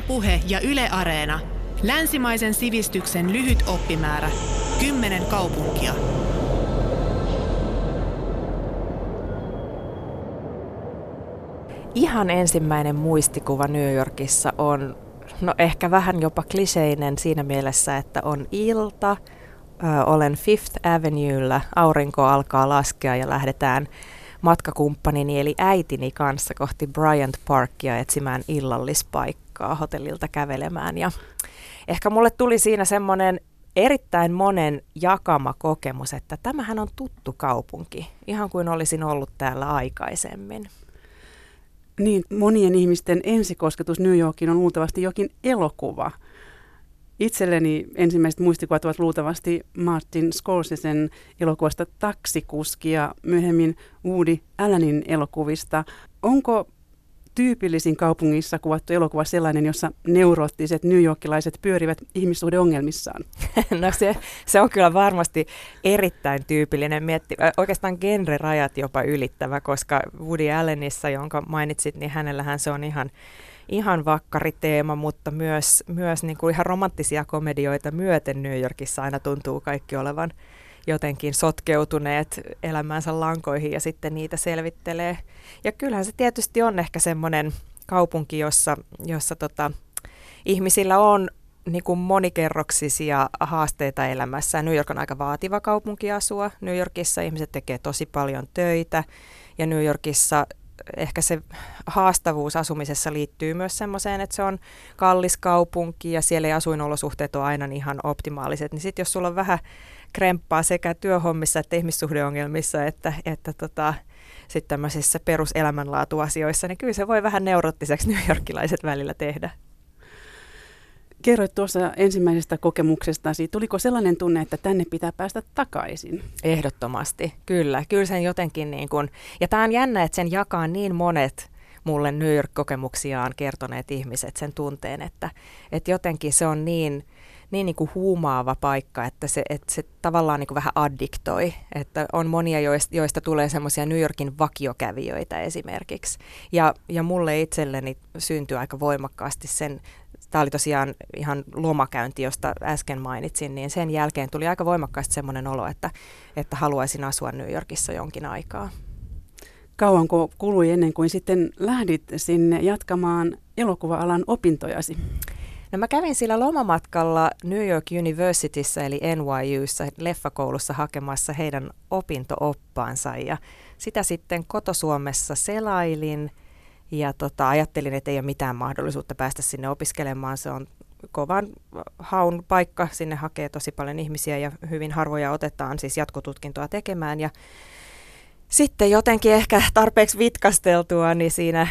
Ylepuhe ja Yle Areena. Länsimaisen sivistyksen lyhyt oppimäärä. Kymmenen kaupunkia. Ihan ensimmäinen muistikuva New Yorkissa on no ehkä vähän jopa kliseinen siinä mielessä, että on ilta, ö, olen Fifth Avenuella, aurinko alkaa laskea ja lähdetään matkakumppanini eli äitini kanssa kohti Bryant Parkia etsimään illallispaikkaa hotellilta kävelemään. Ja ehkä mulle tuli siinä semmoinen erittäin monen jakama kokemus, että tämähän on tuttu kaupunki, ihan kuin olisin ollut täällä aikaisemmin. Niin, monien ihmisten ensikosketus New Yorkiin on luultavasti jokin elokuva. Itselleni ensimmäiset muistikuvat ovat luultavasti Martin Scorsesen elokuvasta Taksikuski ja myöhemmin Woody Allenin elokuvista. Onko tyypillisin kaupungissa kuvattu elokuva sellainen, jossa neuroottiset New Yorkilaiset pyörivät ihmissuhdeongelmissaan? No se, se on kyllä varmasti erittäin tyypillinen, mietti, oikeastaan genre-rajat jopa ylittävä, koska Woody Allenissa, jonka mainitsit, niin hänellähän se on ihan ihan vakkariteema, mutta myös, myös niin kuin ihan romanttisia komedioita myöten New Yorkissa aina tuntuu kaikki olevan jotenkin sotkeutuneet elämänsä lankoihin ja sitten niitä selvittelee. Ja kyllähän se tietysti on ehkä semmoinen kaupunki, jossa, jossa tota, ihmisillä on niin kuin monikerroksisia haasteita elämässä. New York on aika vaativa kaupunki asua. New Yorkissa ihmiset tekee tosi paljon töitä ja New Yorkissa ehkä se haastavuus asumisessa liittyy myös semmoiseen, että se on kallis kaupunki ja siellä ei asuinolosuhteet ole aina ihan optimaaliset. Niin sitten jos sulla on vähän kremppaa sekä työhommissa että ihmissuhdeongelmissa että, että tota, sitten tämmöisissä peruselämänlaatuasioissa, niin kyllä se voi vähän neurottiseksi New Yorkilaiset välillä tehdä. Kerroit tuossa ensimmäisestä kokemuksestasi, tuliko sellainen tunne, että tänne pitää päästä takaisin? Ehdottomasti, kyllä. Kyllä sen jotenkin niin kuin, ja tämä on jännä, että sen jakaa niin monet mulle New York-kokemuksiaan kertoneet ihmiset sen tunteen, että, että jotenkin se on niin, niin, niin kuin huumaava paikka, että se, että se tavallaan niin kuin vähän addiktoi. Että on monia, joista, joista tulee semmoisia New Yorkin vakiokävijöitä esimerkiksi. Ja, ja mulle itselleni syntyi aika voimakkaasti sen, tämä oli tosiaan ihan lomakäynti, josta äsken mainitsin, niin sen jälkeen tuli aika voimakkaasti semmoinen olo, että, että haluaisin asua New Yorkissa jonkin aikaa. Kauanko kului ennen kuin sitten lähdit sinne jatkamaan elokuva-alan opintojasi? No mä kävin sillä lomamatkalla New York Universityssä eli NYUssa leffakoulussa hakemassa heidän opintooppaansa. Ja sitä sitten kotosuomessa selailin ja tota, ajattelin, että ei ole mitään mahdollisuutta päästä sinne opiskelemaan. Se on kovan haun paikka, sinne hakee tosi paljon ihmisiä ja hyvin harvoja otetaan siis jatkotutkintoa tekemään. Ja sitten jotenkin ehkä tarpeeksi vitkasteltua, niin siinä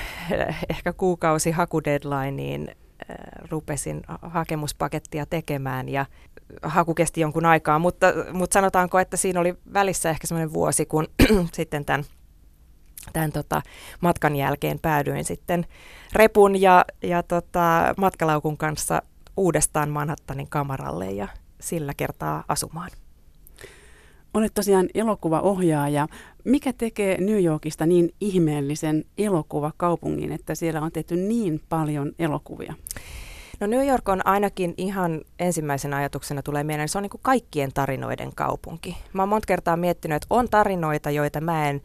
ehkä kuukausi hakudeadlineen rupesin hakemuspakettia tekemään ja haku kesti jonkun aikaa, mutta, mutta sanotaanko, että siinä oli välissä ehkä semmoinen vuosi, kun sitten tämän, tämän tota, matkan jälkeen päädyin sitten repun ja, ja tota, matkalaukun kanssa uudestaan Manhattanin kamaralle ja sillä kertaa asumaan. Olet tosiaan elokuvaohjaaja. Mikä tekee New Yorkista niin ihmeellisen elokuvakaupungin, että siellä on tehty niin paljon elokuvia? No New York on ainakin ihan ensimmäisenä ajatuksena tulee mieleen, se on niin kuin kaikkien tarinoiden kaupunki. Mä oon monta kertaa miettinyt, että on tarinoita, joita mä en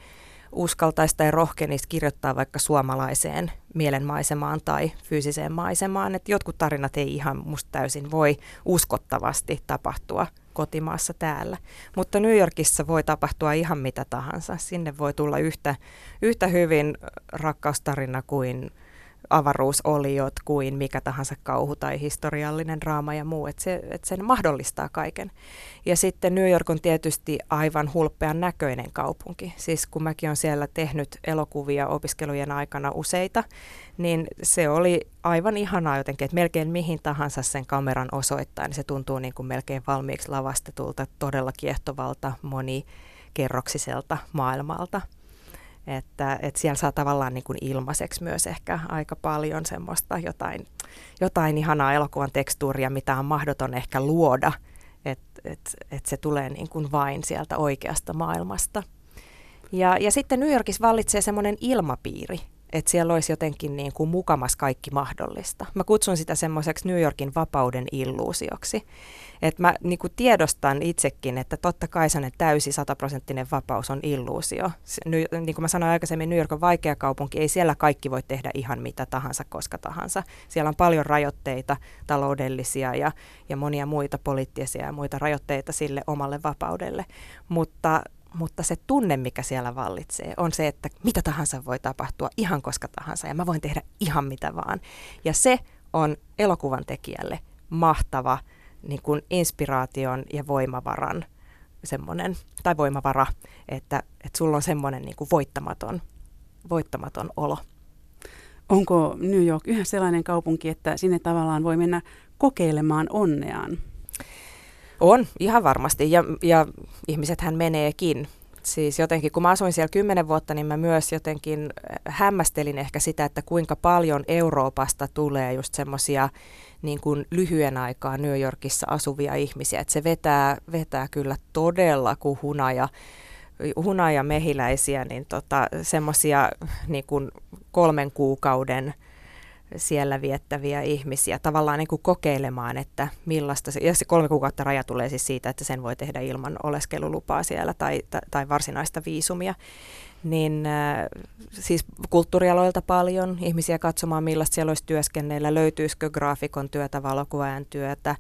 uskaltaisi tai rohkenisi kirjoittaa vaikka suomalaiseen mielenmaisemaan tai fyysiseen maisemaan. Että jotkut tarinat ei ihan musta täysin voi uskottavasti tapahtua kotimaassa täällä. Mutta New Yorkissa voi tapahtua ihan mitä tahansa. Sinne voi tulla yhtä, yhtä hyvin rakkaustarina kuin avaruusoliot kuin mikä tahansa kauhu tai historiallinen draama ja muu, että se, että sen mahdollistaa kaiken. Ja sitten New York on tietysti aivan hulppean näköinen kaupunki. Siis kun mäkin olen siellä tehnyt elokuvia opiskelujen aikana useita, niin se oli aivan ihanaa jotenkin, että melkein mihin tahansa sen kameran osoittaa, niin se tuntuu niin kuin melkein valmiiksi lavastetulta, todella kiehtovalta, monikerroksiselta maailmalta. Että, että siellä saa tavallaan niin kuin ilmaiseksi myös ehkä aika paljon semmoista jotain, jotain ihanaa elokuvan tekstuuria, mitä on mahdoton ehkä luoda, että et, et se tulee niin kuin vain sieltä oikeasta maailmasta. Ja, ja sitten New Yorkissa vallitsee semmoinen ilmapiiri, että siellä olisi jotenkin niin kuin mukamas kaikki mahdollista. Mä kutsun sitä semmoiseksi New Yorkin vapauden illuusioksi. Että mä niin kuin tiedostan itsekin, että totta kai sellainen täysi sataprosenttinen vapaus on illuusio. Niin kuin mä sanoin aikaisemmin, New York on vaikea kaupunki, ei siellä kaikki voi tehdä ihan mitä tahansa, koska tahansa. Siellä on paljon rajoitteita, taloudellisia ja, ja monia muita poliittisia ja muita rajoitteita sille omalle vapaudelle. Mutta mutta se tunne, mikä siellä vallitsee, on se, että mitä tahansa voi tapahtua ihan koska tahansa ja mä voin tehdä ihan mitä vaan. Ja se on elokuvan tekijälle mahtava niin kuin inspiraation ja voimavaran semmoinen, tai voimavara, että, että sulla on semmoinen niin kuin voittamaton, voittamaton olo. Onko New York yhä sellainen kaupunki, että sinne tavallaan voi mennä kokeilemaan onneaan? On, ihan varmasti. Ja, ja ihmisethän meneekin. Siis jotenkin, kun mä asuin siellä kymmenen vuotta, niin mä myös jotenkin äh, hämmästelin ehkä sitä, että kuinka paljon Euroopasta tulee just semmoisia niin kuin lyhyen aikaa New Yorkissa asuvia ihmisiä. Että se vetää, vetää kyllä todella kuin hunaja, hunaja mehiläisiä, niin tota, semmoisia niin kuin kolmen kuukauden siellä viettäviä ihmisiä tavallaan niin kuin kokeilemaan, että millaista se, ja se kolme kuukautta raja tulee siis siitä, että sen voi tehdä ilman oleskelulupaa siellä tai, tai, varsinaista viisumia, niin äh, siis kulttuurialoilta paljon ihmisiä katsomaan, millaista siellä olisi työskennellä, löytyisikö graafikon työtä, valokuvaajan työtä,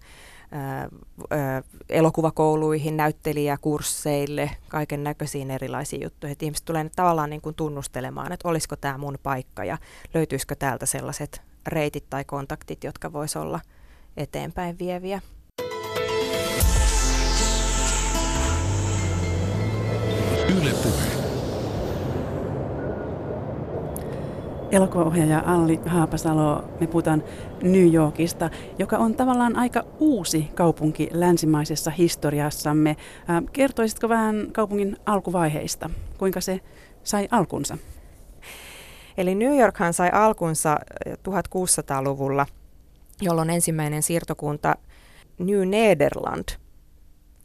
elokuvakouluihin, näyttelijäkursseille, kaiken näköisiin erilaisiin juttuihin. Että ihmiset tulee tavallaan niin kuin tunnustelemaan, että olisiko tämä mun paikka ja löytyisikö täältä sellaiset reitit tai kontaktit, jotka voisi olla eteenpäin vieviä. Yle Puhe. Elokuvaohjaaja Alli Haapasalo, me puhutaan New Yorkista, joka on tavallaan aika uusi kaupunki länsimaisessa historiassamme. Kertoisitko vähän kaupungin alkuvaiheista? Kuinka se sai alkunsa? Eli New Yorkhan sai alkunsa 1600-luvulla, jolloin ensimmäinen siirtokunta New Nederland,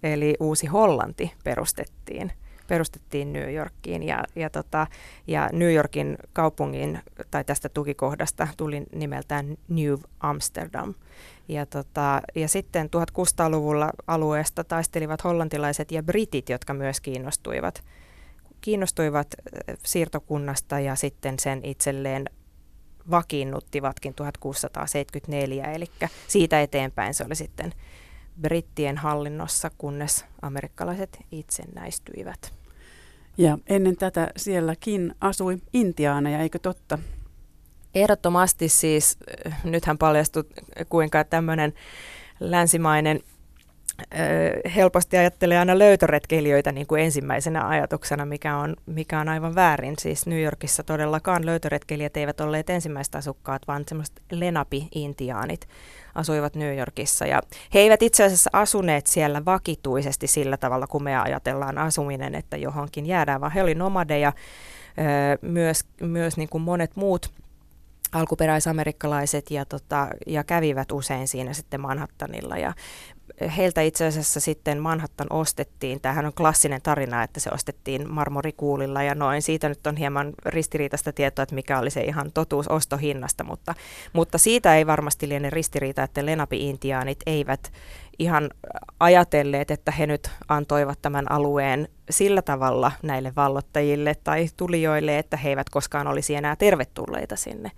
eli Uusi Hollanti, perustettiin – perustettiin New Yorkiin ja, ja, tota, ja New Yorkin kaupungin tai tästä tukikohdasta tuli nimeltään New Amsterdam. Ja, tota, ja sitten 1600-luvulla alueesta taistelivat hollantilaiset ja britit, jotka myös kiinnostuivat, kiinnostuivat siirtokunnasta ja sitten sen itselleen vakiinnuttivatkin 1674, eli siitä eteenpäin se oli sitten brittien hallinnossa, kunnes amerikkalaiset itsenäistyivät. Ja ennen tätä sielläkin asui intiaaneja, eikö totta? Ehdottomasti siis, äh, nythän paljastui kuinka tämmöinen länsimainen helposti ajattelee aina löytöretkeilijöitä niin kuin ensimmäisenä ajatuksena, mikä on, mikä on aivan väärin. Siis New Yorkissa todellakaan löytöretkeilijät eivät olleet ensimmäiset asukkaat, vaan semmoiset lenapi-intiaanit asuivat New Yorkissa. Ja he eivät itse asiassa asuneet siellä vakituisesti sillä tavalla, kun me ajatellaan asuminen, että johonkin jäädään, vaan he olivat nomadeja, myös, myös niin kuin monet muut alkuperäisamerikkalaiset ja, tota, ja kävivät usein siinä sitten Manhattanilla. Ja heiltä itse asiassa sitten Manhattan ostettiin. Tämähän on klassinen tarina, että se ostettiin marmorikuulilla ja noin. Siitä nyt on hieman ristiriitaista tietoa, että mikä oli se ihan totuus ostohinnasta, mutta, mutta siitä ei varmasti liene ristiriita, että Lenapi-intiaanit eivät ihan ajatelleet, että he nyt antoivat tämän alueen sillä tavalla näille vallottajille tai tulijoille, että he eivät koskaan olisi enää tervetulleita sinne.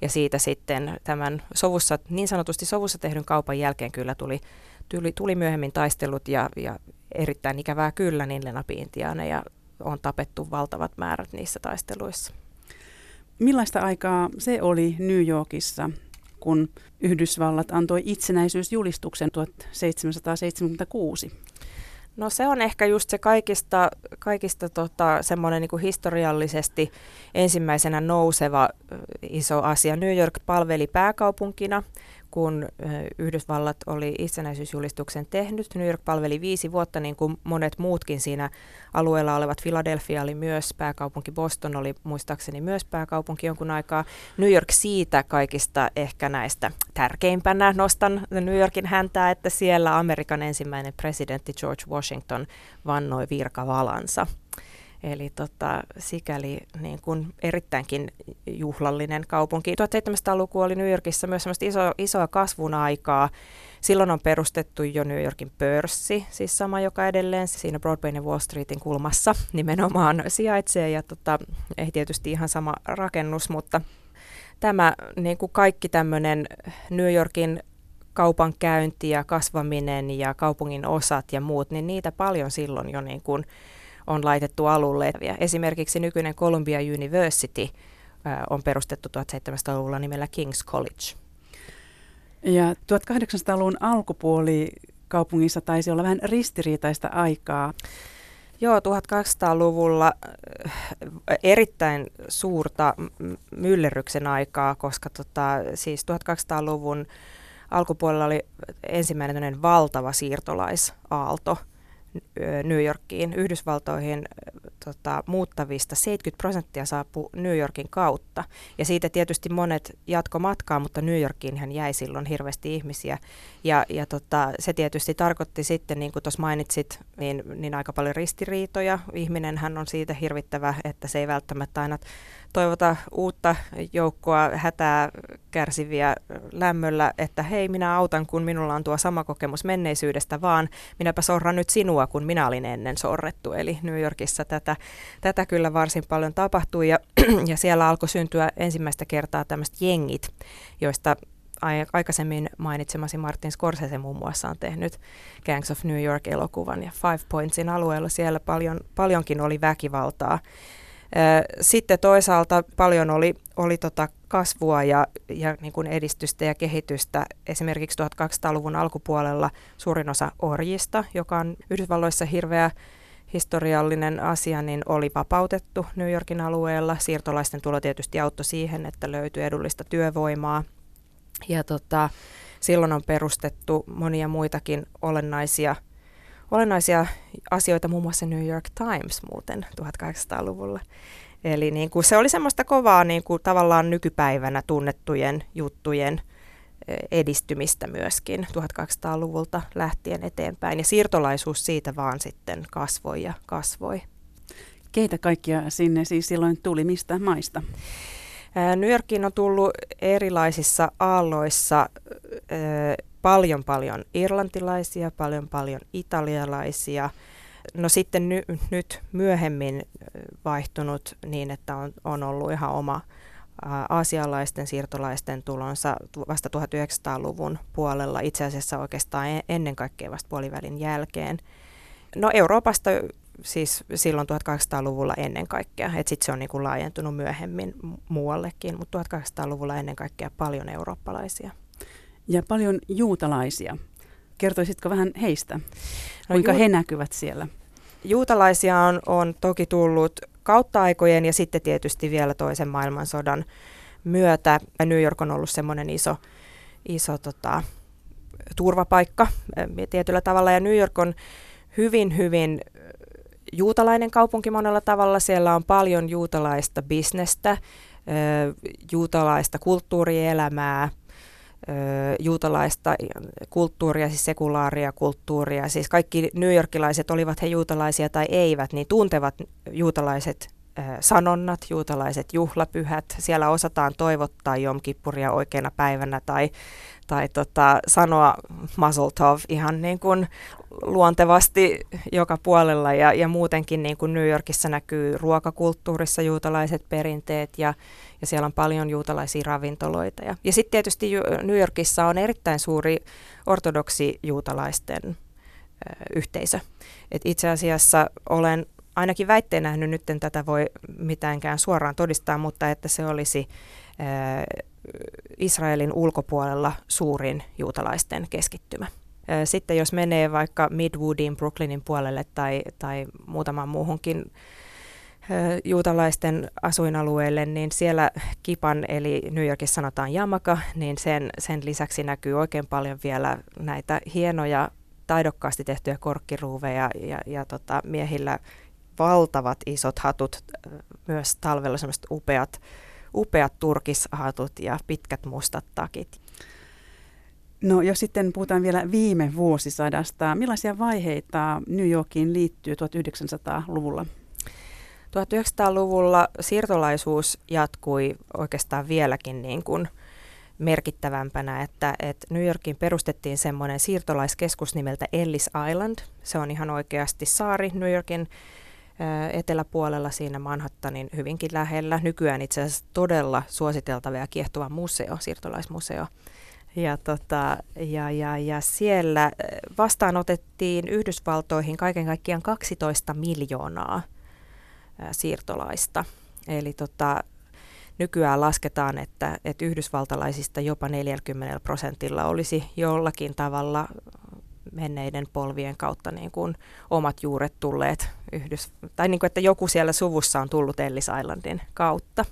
Ja siitä sitten tämän sovussa, niin sanotusti sovussa tehdyn kaupan jälkeen kyllä tuli tuli, tuli myöhemmin taistelut ja, ja erittäin ikävää kyllä, niin lenapiintiaaneja on tapettu valtavat määrät niissä taisteluissa. Millaista aikaa se oli New Yorkissa, kun Yhdysvallat antoi itsenäisyysjulistuksen 1776? No se on ehkä just se kaikista, kaikista tota, semmoinen niin historiallisesti ensimmäisenä nouseva iso asia. New York palveli pääkaupunkina kun Yhdysvallat oli itsenäisyysjulistuksen tehnyt. New York palveli viisi vuotta, niin kuin monet muutkin siinä alueella olevat. Philadelphia oli myös pääkaupunki, Boston oli muistaakseni myös pääkaupunki jonkun aikaa. New York siitä kaikista ehkä näistä tärkeimpänä nostan New Yorkin häntää, että siellä Amerikan ensimmäinen presidentti George Washington vannoi virkavalansa. Eli tota, sikäli niin kuin erittäinkin juhlallinen kaupunki. 1700-luku oli New Yorkissa myös iso, isoa kasvun aikaa. Silloin on perustettu jo New Yorkin pörssi, siis sama, joka edelleen siinä Broadwayn ja Wall Streetin kulmassa nimenomaan sijaitsee. Ja tota, ei tietysti ihan sama rakennus, mutta tämä niin kuin kaikki tämmöinen New Yorkin kaupankäynti ja kasvaminen ja kaupungin osat ja muut, niin niitä paljon silloin jo niin kuin on laitettu alulle. Esimerkiksi nykyinen Columbia University on perustettu 1700-luvulla nimellä King's College. Ja 1800-luvun alkupuoli kaupungissa taisi olla vähän ristiriitaista aikaa. Joo, 1800-luvulla erittäin suurta myllerryksen aikaa, koska tota, siis 1200-luvun alkupuolella oli ensimmäinen valtava siirtolaisaalto – New Yorkiin, Yhdysvaltoihin tota, muuttavista 70 prosenttia saapui New Yorkin kautta. Ja siitä tietysti monet jatko matkaa, mutta New Yorkiin hän jäi silloin hirveästi ihmisiä. Ja, ja tota, se tietysti tarkoitti sitten, niin kuin tuossa mainitsit, niin, niin aika paljon ristiriitoja. Ihminen hän on siitä hirvittävä, että se ei välttämättä aina toivota uutta joukkoa hätää kärsiviä lämmöllä, että hei minä autan, kun minulla on tuo sama kokemus menneisyydestä, vaan minäpä sorran nyt sinua, kun minä olin ennen sorrettu. Eli New Yorkissa tätä, tätä kyllä varsin paljon tapahtui ja, ja siellä alkoi syntyä ensimmäistä kertaa tämmöiset jengit, joista aikaisemmin mainitsemasi Martin Scorsese muun muassa on tehnyt Gangs of New York-elokuvan ja Five Pointsin alueella siellä paljon, paljonkin oli väkivaltaa. Sitten toisaalta paljon oli, oli tota kasvua ja, ja niin kuin edistystä ja kehitystä. Esimerkiksi 1200-luvun alkupuolella suurin osa orjista, joka on Yhdysvalloissa hirveä historiallinen asia, niin oli vapautettu New Yorkin alueella. Siirtolaisten tulo tietysti auttoi siihen, että löytyi edullista työvoimaa. Ja tota, silloin on perustettu monia muitakin olennaisia olennaisia asioita, muun muassa New York Times muuten 1800-luvulla. Eli niin kuin se oli semmoista kovaa niin kuin tavallaan nykypäivänä tunnettujen juttujen eh, edistymistä myöskin 1200-luvulta lähtien eteenpäin. Ja siirtolaisuus siitä vaan sitten kasvoi ja kasvoi. Keitä kaikkia sinne siis silloin tuli, mistä maista? New Yorkiin on tullut erilaisissa aalloissa paljon paljon irlantilaisia, paljon paljon italialaisia. No sitten ny, nyt myöhemmin vaihtunut niin, että on, on ollut ihan oma aasialaisten siirtolaisten tulonsa vasta 1900-luvun puolella, itse asiassa oikeastaan e-, ennen kaikkea vasta puolivälin jälkeen. No Euroopasta siis silloin 1800-luvulla ennen kaikkea, että sitten se on niinku laajentunut myöhemmin muuallekin, mutta 1800-luvulla ennen kaikkea paljon eurooppalaisia ja paljon juutalaisia. Kertoisitko vähän heistä? No Kuinka no, ju- he näkyvät siellä? Juutalaisia on, on toki tullut kautta aikojen ja sitten tietysti vielä toisen maailmansodan myötä. New York on ollut semmoinen iso, iso tota, turvapaikka tietyllä tavalla ja New York on hyvin, hyvin juutalainen kaupunki monella tavalla. Siellä on paljon juutalaista bisnestä, juutalaista kulttuurielämää – juutalaista kulttuuria, siis sekulaaria kulttuuria. Siis kaikki newyorkilaiset, olivat he juutalaisia tai eivät, niin tuntevat juutalaiset sanonnat, juutalaiset juhlapyhät. Siellä osataan toivottaa Jom Kippuria oikeana päivänä tai, tai tota, sanoa Mazel Tov ihan niin kuin luontevasti joka puolella ja, ja muutenkin niin kuin New Yorkissa näkyy ruokakulttuurissa juutalaiset perinteet ja, ja siellä on paljon juutalaisia ravintoloita. Ja, ja sitten tietysti New Yorkissa on erittäin suuri ortodoksi juutalaisten ö, yhteisö. Et itse asiassa olen ainakin väitteen nähnyt, nyt en tätä voi mitäänkään suoraan todistaa, mutta että se olisi Israelin ulkopuolella suurin juutalaisten keskittymä. Sitten jos menee vaikka Midwoodiin, Brooklynin puolelle tai, tai muutamaan muuhunkin juutalaisten asuinalueelle, niin siellä Kipan, eli New Yorkissa sanotaan Jamaka, niin sen, sen lisäksi näkyy oikein paljon vielä näitä hienoja, taidokkaasti tehtyjä korkkiruuveja ja, ja tota, miehillä valtavat isot hatut, myös talvella semmoiset upeat, upeat turkishatut ja pitkät mustat takit. No jos sitten puhutaan vielä viime vuosisadasta, millaisia vaiheita New Yorkiin liittyy 1900-luvulla? 1900-luvulla siirtolaisuus jatkui oikeastaan vieläkin niin kuin merkittävämpänä, että, että New Yorkin perustettiin semmoinen siirtolaiskeskus nimeltä Ellis Island. Se on ihan oikeasti saari New Yorkin eteläpuolella siinä Manhattanin hyvinkin lähellä. Nykyään itse asiassa todella suositeltava ja kiehtova museo, siirtolaismuseo. Ja, tota, ja, ja, ja siellä vastaanotettiin Yhdysvaltoihin kaiken kaikkiaan 12 miljoonaa siirtolaista. Eli tota, nykyään lasketaan, että, että yhdysvaltalaisista jopa 40 prosentilla olisi jollakin tavalla menneiden polvien kautta niin kuin omat juuret tulleet Yhdys, tai niin kuin, että joku siellä suvussa on tullut Ellis Islandin kautta.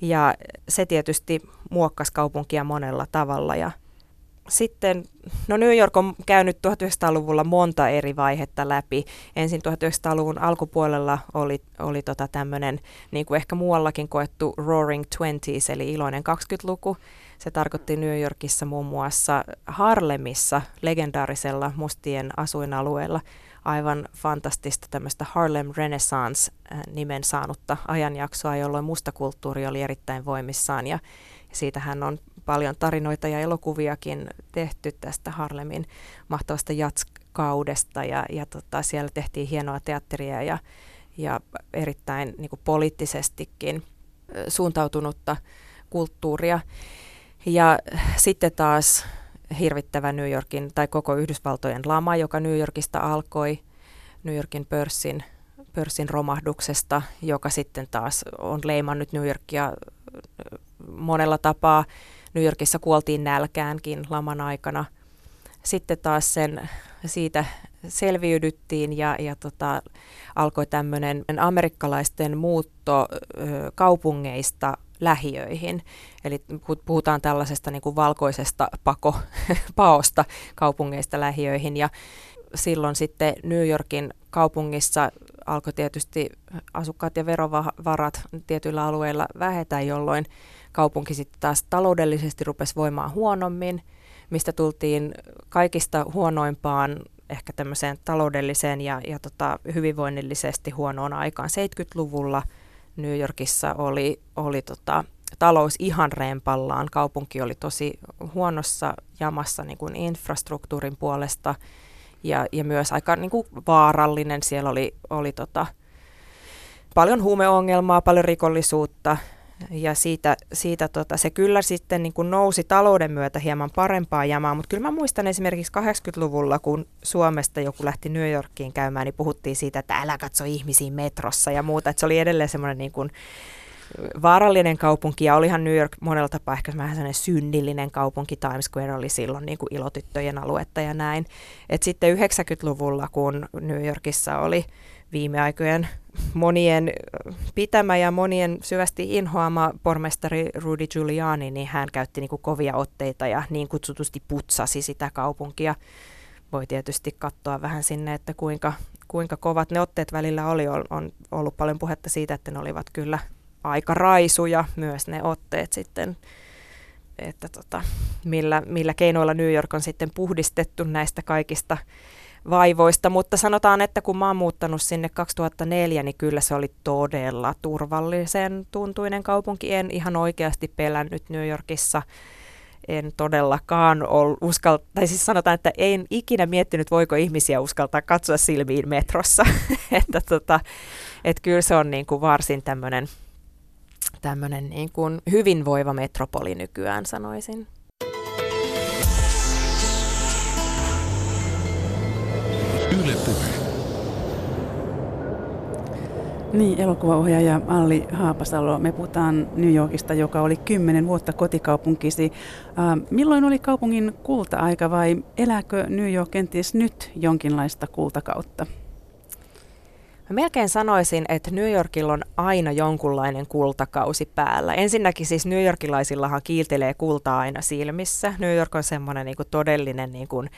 Ja se tietysti muokkasi kaupunkia monella tavalla ja sitten, no New York on käynyt 1900-luvulla monta eri vaihetta läpi. Ensin 1900-luvun alkupuolella oli, oli tota tämmöinen, niin kuin ehkä muuallakin koettu Roaring Twenties, eli iloinen 20-luku. Se tarkoitti New Yorkissa muun muassa Harlemissa, legendaarisella mustien asuinalueella, aivan fantastista tämmöistä Harlem Renaissance-nimen saanutta ajanjaksoa, jolloin mustakulttuuri oli erittäin voimissaan ja siitähän on paljon tarinoita ja elokuviakin tehty tästä Harlemin mahtavasta jatskaudesta ja, ja tota, siellä tehtiin hienoa teatteria ja, ja erittäin niin kuin poliittisestikin suuntautunutta kulttuuria. Ja sitten taas hirvittävä New Yorkin tai koko Yhdysvaltojen lama, joka New Yorkista alkoi New Yorkin pörssin, pörssin romahduksesta, joka sitten taas on leimannut New Yorkia monella tapaa. New Yorkissa kuoltiin nälkäänkin laman aikana. Sitten taas sen, siitä selviydyttiin ja, ja tota, alkoi tämmöinen amerikkalaisten muutto ö, kaupungeista lähiöihin. Eli puhutaan tällaisesta niin kuin valkoisesta pako, paosta kaupungeista lähiöihin. Ja silloin sitten New Yorkin kaupungissa alkoi tietysti asukkaat ja verovarat tietyillä alueilla vähetä, jolloin kaupunki sitten taas taloudellisesti rupesi voimaan huonommin, mistä tultiin kaikista huonoimpaan ehkä tämmöiseen taloudelliseen ja, ja tota, hyvinvoinnillisesti huonoon aikaan 70-luvulla – New Yorkissa oli, oli tota, talous ihan rempallaan. Kaupunki oli tosi huonossa jamassa niin kuin infrastruktuurin puolesta ja, ja myös aika niin kuin vaarallinen. Siellä oli, oli tota, paljon huumeongelmaa, paljon rikollisuutta ja siitä, siitä tota, se kyllä sitten niin kuin nousi talouden myötä hieman parempaa jamaa, mutta kyllä mä muistan esimerkiksi 80-luvulla, kun Suomesta joku lähti New Yorkiin käymään, niin puhuttiin siitä, että älä katso ihmisiä metrossa ja muuta, että se oli edelleen semmoinen niin kuin vaarallinen kaupunki ja olihan New York monella tapaa ehkä vähän sellainen synnillinen kaupunki. Times Square oli silloin niin kuin ilotyttöjen aluetta ja näin. Et sitten 90-luvulla, kun New Yorkissa oli viime aikojen monien pitämä ja monien syvästi inhoama pormestari Rudy Giuliani, niin hän käytti niin kuin kovia otteita ja niin kutsutusti putsasi sitä kaupunkia. Voi tietysti katsoa vähän sinne, että kuinka, kuinka kovat ne otteet välillä oli. On, ollut paljon puhetta siitä, että ne olivat kyllä aika raisuja myös ne otteet sitten, että tota, millä, millä keinoilla New York on sitten puhdistettu näistä kaikista vaivoista, mutta sanotaan, että kun mä oon muuttanut sinne 2004, niin kyllä se oli todella turvallisen tuntuinen kaupunki. En ihan oikeasti pelännyt New Yorkissa. En todellakaan uskal... tai siis sanotaan, että en ikinä miettinyt, voiko ihmisiä uskaltaa katsoa silmiin metrossa. että tota, et kyllä se on niin kuin varsin tämmöinen niin kuin hyvinvoiva metropoli nykyään sanoisin. Puhe. Niin, elokuvaohjaaja Alli Haapasalo, me puhutaan New Yorkista, joka oli kymmenen vuotta kotikaupunkisi. Äh, milloin oli kaupungin kulta-aika vai elääkö New York kenties nyt jonkinlaista kultakautta? Mä melkein sanoisin, että New Yorkilla on aina jonkunlainen kultakausi päällä. Ensinnäkin siis New Yorkilaisillahan kiiltelee kultaa aina silmissä. New York on semmoinen niin todellinen niin kuin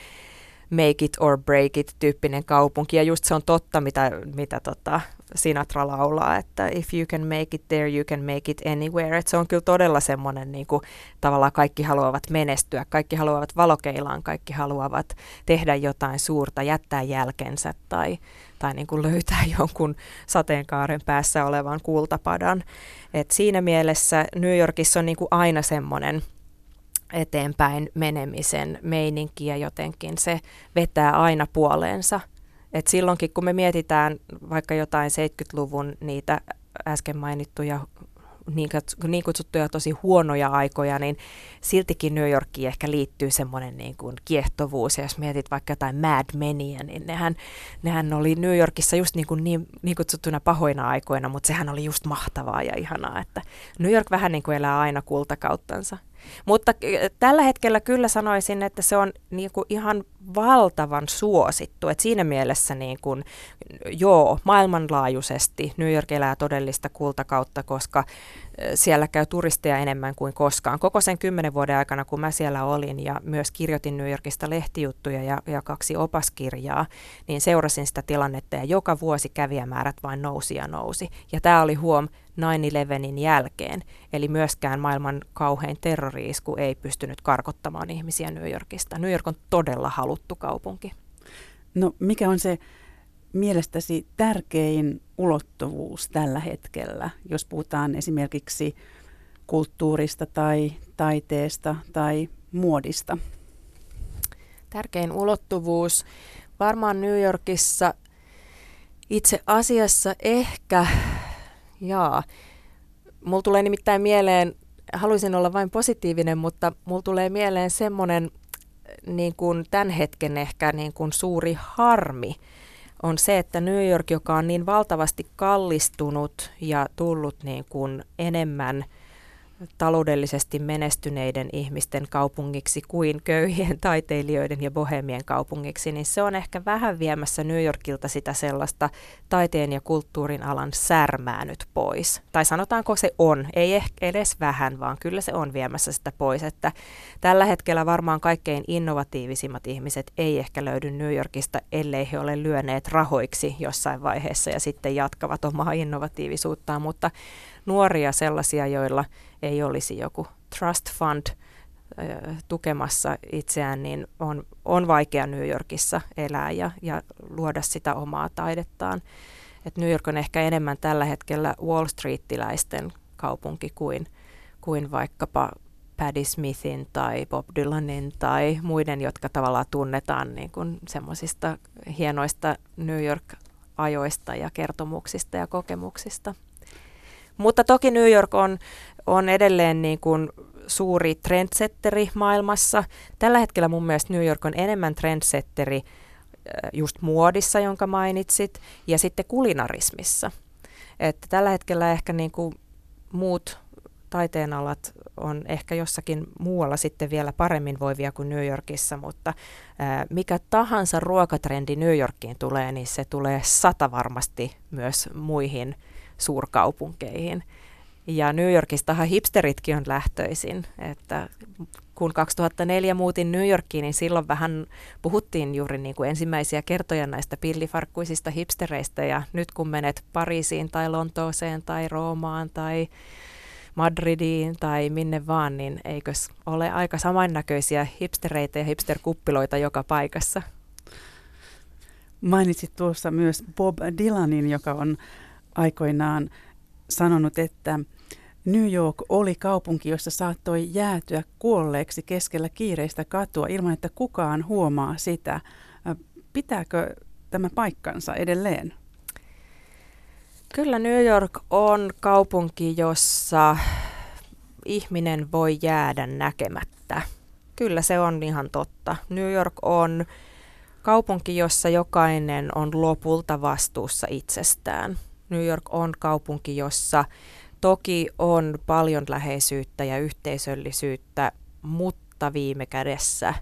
make it or break it tyyppinen kaupunki. Ja just se on totta, mitä, mitä tota Sinatra laulaa, että if you can make it there, you can make it anywhere. Et se on kyllä todella semmoinen, niin kuin, tavallaan kaikki haluavat menestyä, kaikki haluavat valokeilaan, kaikki haluavat tehdä jotain suurta, jättää jälkensä tai, tai niin kuin löytää jonkun sateenkaaren päässä olevan kultapadan. Et siinä mielessä New Yorkissa on niin kuin aina semmoinen eteenpäin menemisen meininki ja jotenkin se vetää aina puoleensa. Et silloinkin kun me mietitään vaikka jotain 70-luvun niitä äsken mainittuja niin, niin kutsuttuja tosi huonoja aikoja, niin siltikin New Yorkiin ehkä liittyy semmoinen niin kuin kiehtovuus. Ja jos mietit vaikka jotain Mad Menia, niin nehän, nehän oli New Yorkissa just niin, kuin niin, niin kutsuttuna pahoina aikoina, mutta sehän oli just mahtavaa ja ihanaa, että New York vähän niin kuin elää aina kultakauttansa. Mutta tällä hetkellä kyllä sanoisin, että se on niin kuin ihan valtavan suosittu. Et siinä mielessä niin kuin, joo, maailmanlaajuisesti New York elää todellista kultakautta, koska siellä käy turisteja enemmän kuin koskaan. Koko sen kymmenen vuoden aikana, kun mä siellä olin ja myös kirjoitin New Yorkista lehtijuttuja ja, ja kaksi opaskirjaa, niin seurasin sitä tilannetta ja joka vuosi kävijämäärät vain nousi ja nousi. Ja tämä oli huom 9-11 jälkeen, eli myöskään maailman kauhein terroriisku ei pystynyt karkottamaan ihmisiä New Yorkista. New York on todella haluttu kaupunki. No mikä on se mielestäsi tärkein ulottuvuus tällä hetkellä, jos puhutaan esimerkiksi kulttuurista tai taiteesta tai muodista? Tärkein ulottuvuus varmaan New Yorkissa itse asiassa ehkä, jaa, mulla tulee nimittäin mieleen, haluaisin olla vain positiivinen, mutta mulla tulee mieleen semmoinen niin kuin tämän hetken ehkä niin kuin suuri harmi, on se, että New York, joka on niin valtavasti kallistunut ja tullut niin kuin enemmän – taloudellisesti menestyneiden ihmisten kaupungiksi kuin köyhien taiteilijoiden ja bohemien kaupungiksi, niin se on ehkä vähän viemässä New Yorkilta sitä sellaista taiteen ja kulttuurin alan särmää nyt pois. Tai sanotaanko se on, ei ehkä edes vähän, vaan kyllä se on viemässä sitä pois, että tällä hetkellä varmaan kaikkein innovatiivisimmat ihmiset ei ehkä löydy New Yorkista, ellei he ole lyöneet rahoiksi jossain vaiheessa ja sitten jatkavat omaa innovatiivisuuttaan, mutta nuoria sellaisia, joilla ei olisi joku trust fund tukemassa itseään, niin on, on vaikea New Yorkissa elää ja, ja luoda sitä omaa taidettaan. Et New York on ehkä enemmän tällä hetkellä Wall Streetiläisten kaupunki kuin, kuin vaikkapa Patti Smithin tai Bob Dylanin tai muiden, jotka tavallaan tunnetaan niin kuin semmoisista hienoista New York-ajoista ja kertomuksista ja kokemuksista. Mutta toki New York on, on edelleen niin kuin suuri trendsetteri maailmassa. Tällä hetkellä mun mielestä New York on enemmän trendsetteri just muodissa, jonka mainitsit, ja sitten kulinarismissa. Että tällä hetkellä ehkä niin kuin muut taiteenalat on ehkä jossakin muualla sitten vielä paremmin voivia kuin New Yorkissa, mutta mikä tahansa ruokatrendi New Yorkiin tulee, niin se tulee sata varmasti myös muihin suurkaupunkeihin. Ja New Yorkistahan hipsteritkin on lähtöisin, että kun 2004 muutin New Yorkiin, niin silloin vähän puhuttiin juuri niin kuin ensimmäisiä kertoja näistä pillifarkkuisista hipstereistä, ja nyt kun menet Pariisiin tai Lontooseen tai Roomaan tai Madridiin tai minne vaan, niin eikös ole aika samannäköisiä hipstereitä ja hipsterkuppiloita joka paikassa? Mainitsit tuossa myös Bob Dylanin, joka on aikoinaan sanonut, että New York oli kaupunki, jossa saattoi jäätyä kuolleeksi keskellä kiireistä katua ilman, että kukaan huomaa sitä. Pitääkö tämä paikkansa edelleen? Kyllä New York on kaupunki, jossa ihminen voi jäädä näkemättä. Kyllä se on ihan totta. New York on kaupunki, jossa jokainen on lopulta vastuussa itsestään. New York on kaupunki, jossa toki on paljon läheisyyttä ja yhteisöllisyyttä, mutta viime kädessä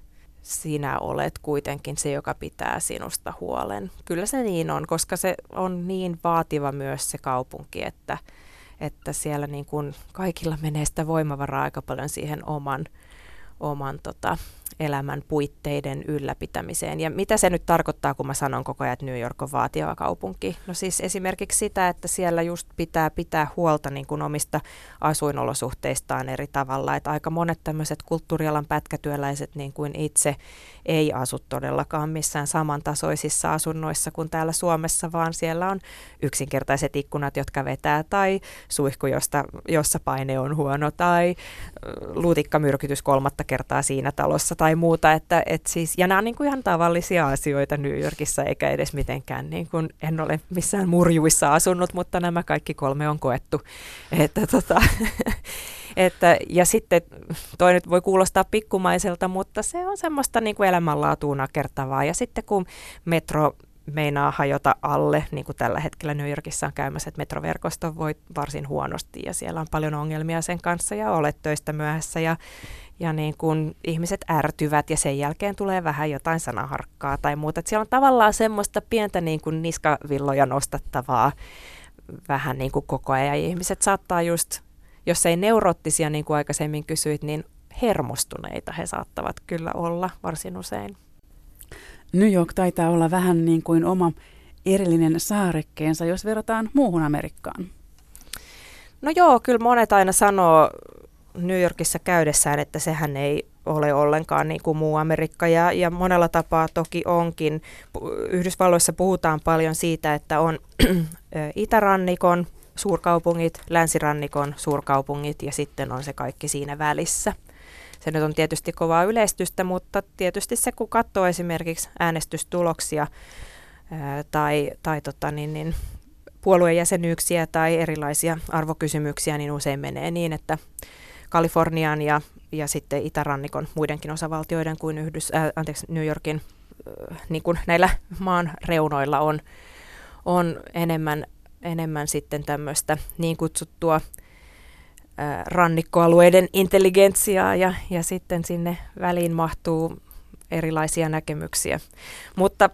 sinä olet kuitenkin se, joka pitää sinusta huolen. Kyllä se niin on, koska se on niin vaativa myös se kaupunki, että, että siellä niin kuin kaikilla menee sitä voimavaraa aika paljon siihen oman, oman tota, elämän puitteiden ylläpitämiseen. Ja mitä se nyt tarkoittaa, kun mä sanon koko ajan, että New York on vaativa kaupunki? No siis esimerkiksi sitä, että siellä just pitää pitää huolta niin kuin omista asuinolosuhteistaan eri tavalla. Että aika monet tämmöiset kulttuurialan pätkätyöläiset niin kuin itse ei asu todellakaan missään samantasoisissa asunnoissa kuin täällä Suomessa, vaan siellä on yksinkertaiset ikkunat, jotka vetää, tai suihku, josta, jossa paine on huono, tai luutikkamyrkytys kolmatta kertaa siinä talossa tai muuta. Että, et siis, ja nämä on niin kuin ihan tavallisia asioita New Yorkissa, eikä edes mitenkään, niin kuin, en ole missään murjuissa asunut, mutta nämä kaikki kolme on koettu. Että, tota, että, ja sitten toi nyt voi kuulostaa pikkumaiselta, mutta se on semmoista niin kuin elämänlaatuun nakertavaa. Ja sitten kun metro meinaa hajota alle, niin kuin tällä hetkellä New Yorkissa on käymässä, että metroverkosto voi varsin huonosti ja siellä on paljon ongelmia sen kanssa ja olet töistä myöhässä ja, ja niin kuin ihmiset ärtyvät ja sen jälkeen tulee vähän jotain sanaharkkaa tai muuta. Että siellä on tavallaan semmoista pientä niin kuin niskavilloja nostattavaa vähän niin kuin koko ajan. Ja ihmiset saattaa just, jos ei neuroottisia niin kuin aikaisemmin kysyit, niin hermostuneita he saattavat kyllä olla varsin usein. New York taitaa olla vähän niin kuin oma erillinen saarekkeensa, jos verrataan muuhun Amerikkaan. No joo, kyllä monet aina sanoo New Yorkissa käydessään, että sehän ei ole ollenkaan niin kuin muu Amerikka ja, ja monella tapaa toki onkin. Yhdysvalloissa puhutaan paljon siitä, että on itärannikon suurkaupungit, länsirannikon suurkaupungit ja sitten on se kaikki siinä välissä. Se nyt on tietysti kovaa yleistystä, mutta tietysti se, kun katsoo esimerkiksi äänestystuloksia ää, tai, tai tota, niin, niin, puoluejäsenyyksiä tai erilaisia arvokysymyksiä, niin usein menee niin, että Kalifornian ja, ja sitten itärannikon muidenkin osavaltioiden kuin Yhdys, äh, anteeksi, New Yorkin äh, niin kuin näillä maan reunoilla on, on enemmän, enemmän sitten tämmöistä niin kutsuttua rannikkoalueiden intelligentsiaa ja, ja sitten sinne väliin mahtuu erilaisia näkemyksiä. Mutta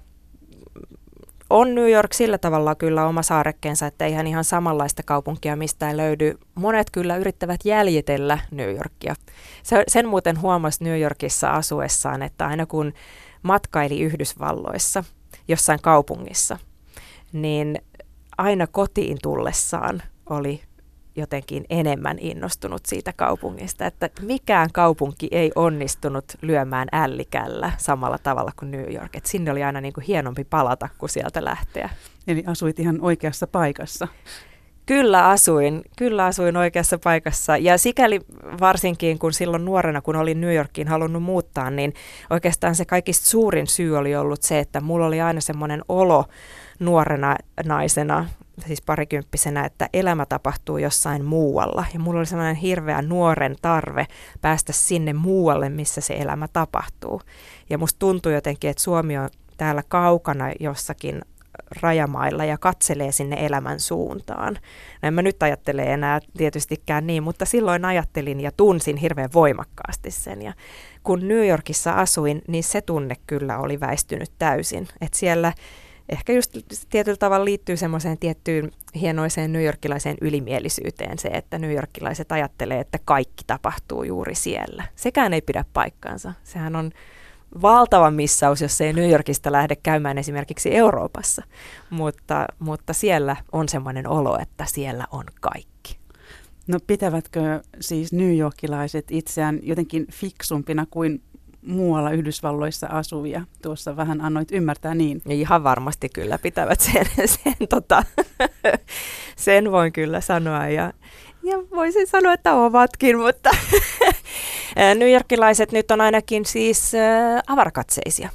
on New York sillä tavalla kyllä oma saarekkeensa, että eihän ihan samanlaista kaupunkia mistään löydy. Monet kyllä yrittävät jäljitellä New Yorkia. Se, sen muuten huomasi New Yorkissa asuessaan, että aina kun matkaili Yhdysvalloissa jossain kaupungissa, niin aina kotiin tullessaan oli jotenkin enemmän innostunut siitä kaupungista, että mikään kaupunki ei onnistunut lyömään ällikällä samalla tavalla kuin New York. Et sinne oli aina niin kuin hienompi palata kuin sieltä lähteä. Eli asuit ihan oikeassa paikassa. Kyllä asuin, kyllä asuin oikeassa paikassa ja sikäli varsinkin kun silloin nuorena, kun olin New Yorkiin halunnut muuttaa, niin oikeastaan se kaikista suurin syy oli ollut se, että mulla oli aina semmoinen olo nuorena naisena, siis parikymppisenä, että elämä tapahtuu jossain muualla. Ja mulla oli sellainen hirveä nuoren tarve päästä sinne muualle, missä se elämä tapahtuu. Ja musta tuntui jotenkin, että Suomi on täällä kaukana jossakin rajamailla ja katselee sinne elämän suuntaan. No en mä nyt ajattele enää tietystikään niin, mutta silloin ajattelin ja tunsin hirveän voimakkaasti sen. Ja kun New Yorkissa asuin, niin se tunne kyllä oli väistynyt täysin. Että siellä ehkä just tietyllä tavalla liittyy semmoiseen tiettyyn hienoiseen newyorkilaiseen ylimielisyyteen se, että newyorkilaiset ajattelee, että kaikki tapahtuu juuri siellä. Sekään ei pidä paikkaansa. Sehän on valtava missaus, jos ei New Yorkista lähde käymään esimerkiksi Euroopassa, mutta, mutta siellä on semmoinen olo, että siellä on kaikki. No pitävätkö siis New Yorkilaiset itseään jotenkin fiksumpina kuin muualla Yhdysvalloissa asuvia. Tuossa vähän annoit ymmärtää niin. Ihan varmasti kyllä pitävät sen, sen, tota, sen voin kyllä sanoa. Ja, ja voisin sanoa, että ovatkin, mutta New Yorkilaiset nyt on ainakin siis avarakatseisia.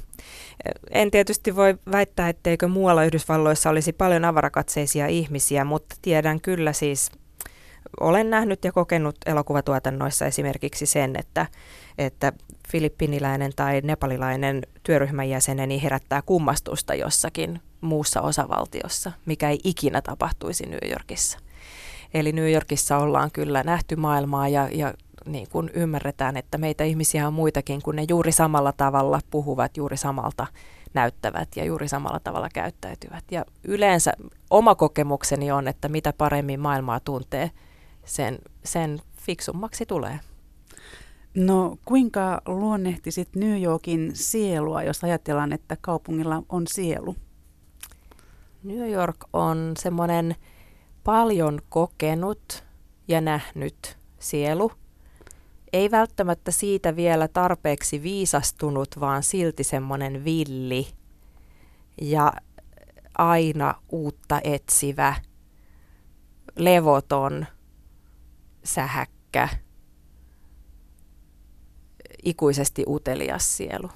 En tietysti voi väittää, etteikö muualla Yhdysvalloissa olisi paljon avarakatseisia ihmisiä, mutta tiedän kyllä siis, olen nähnyt ja kokenut elokuvatuotannoissa esimerkiksi sen, että, että filippiniläinen tai nepalilainen työryhmän jäseneni herättää kummastusta jossakin muussa osavaltiossa, mikä ei ikinä tapahtuisi New Yorkissa. Eli New Yorkissa ollaan kyllä nähty maailmaa ja, ja niin kuin ymmärretään, että meitä ihmisiä on muitakin, kun ne juuri samalla tavalla puhuvat, juuri samalta näyttävät ja juuri samalla tavalla käyttäytyvät. Ja yleensä oma kokemukseni on, että mitä paremmin maailmaa tuntee, sen, sen fiksummaksi tulee. No kuinka luonnehtisit New Yorkin sielua, jos ajatellaan, että kaupungilla on sielu? New York on semmoinen paljon kokenut ja nähnyt sielu. Ei välttämättä siitä vielä tarpeeksi viisastunut, vaan silti semmoinen villi ja aina uutta etsivä, levoton, sähäkkä, ikuisesti utelias sielu.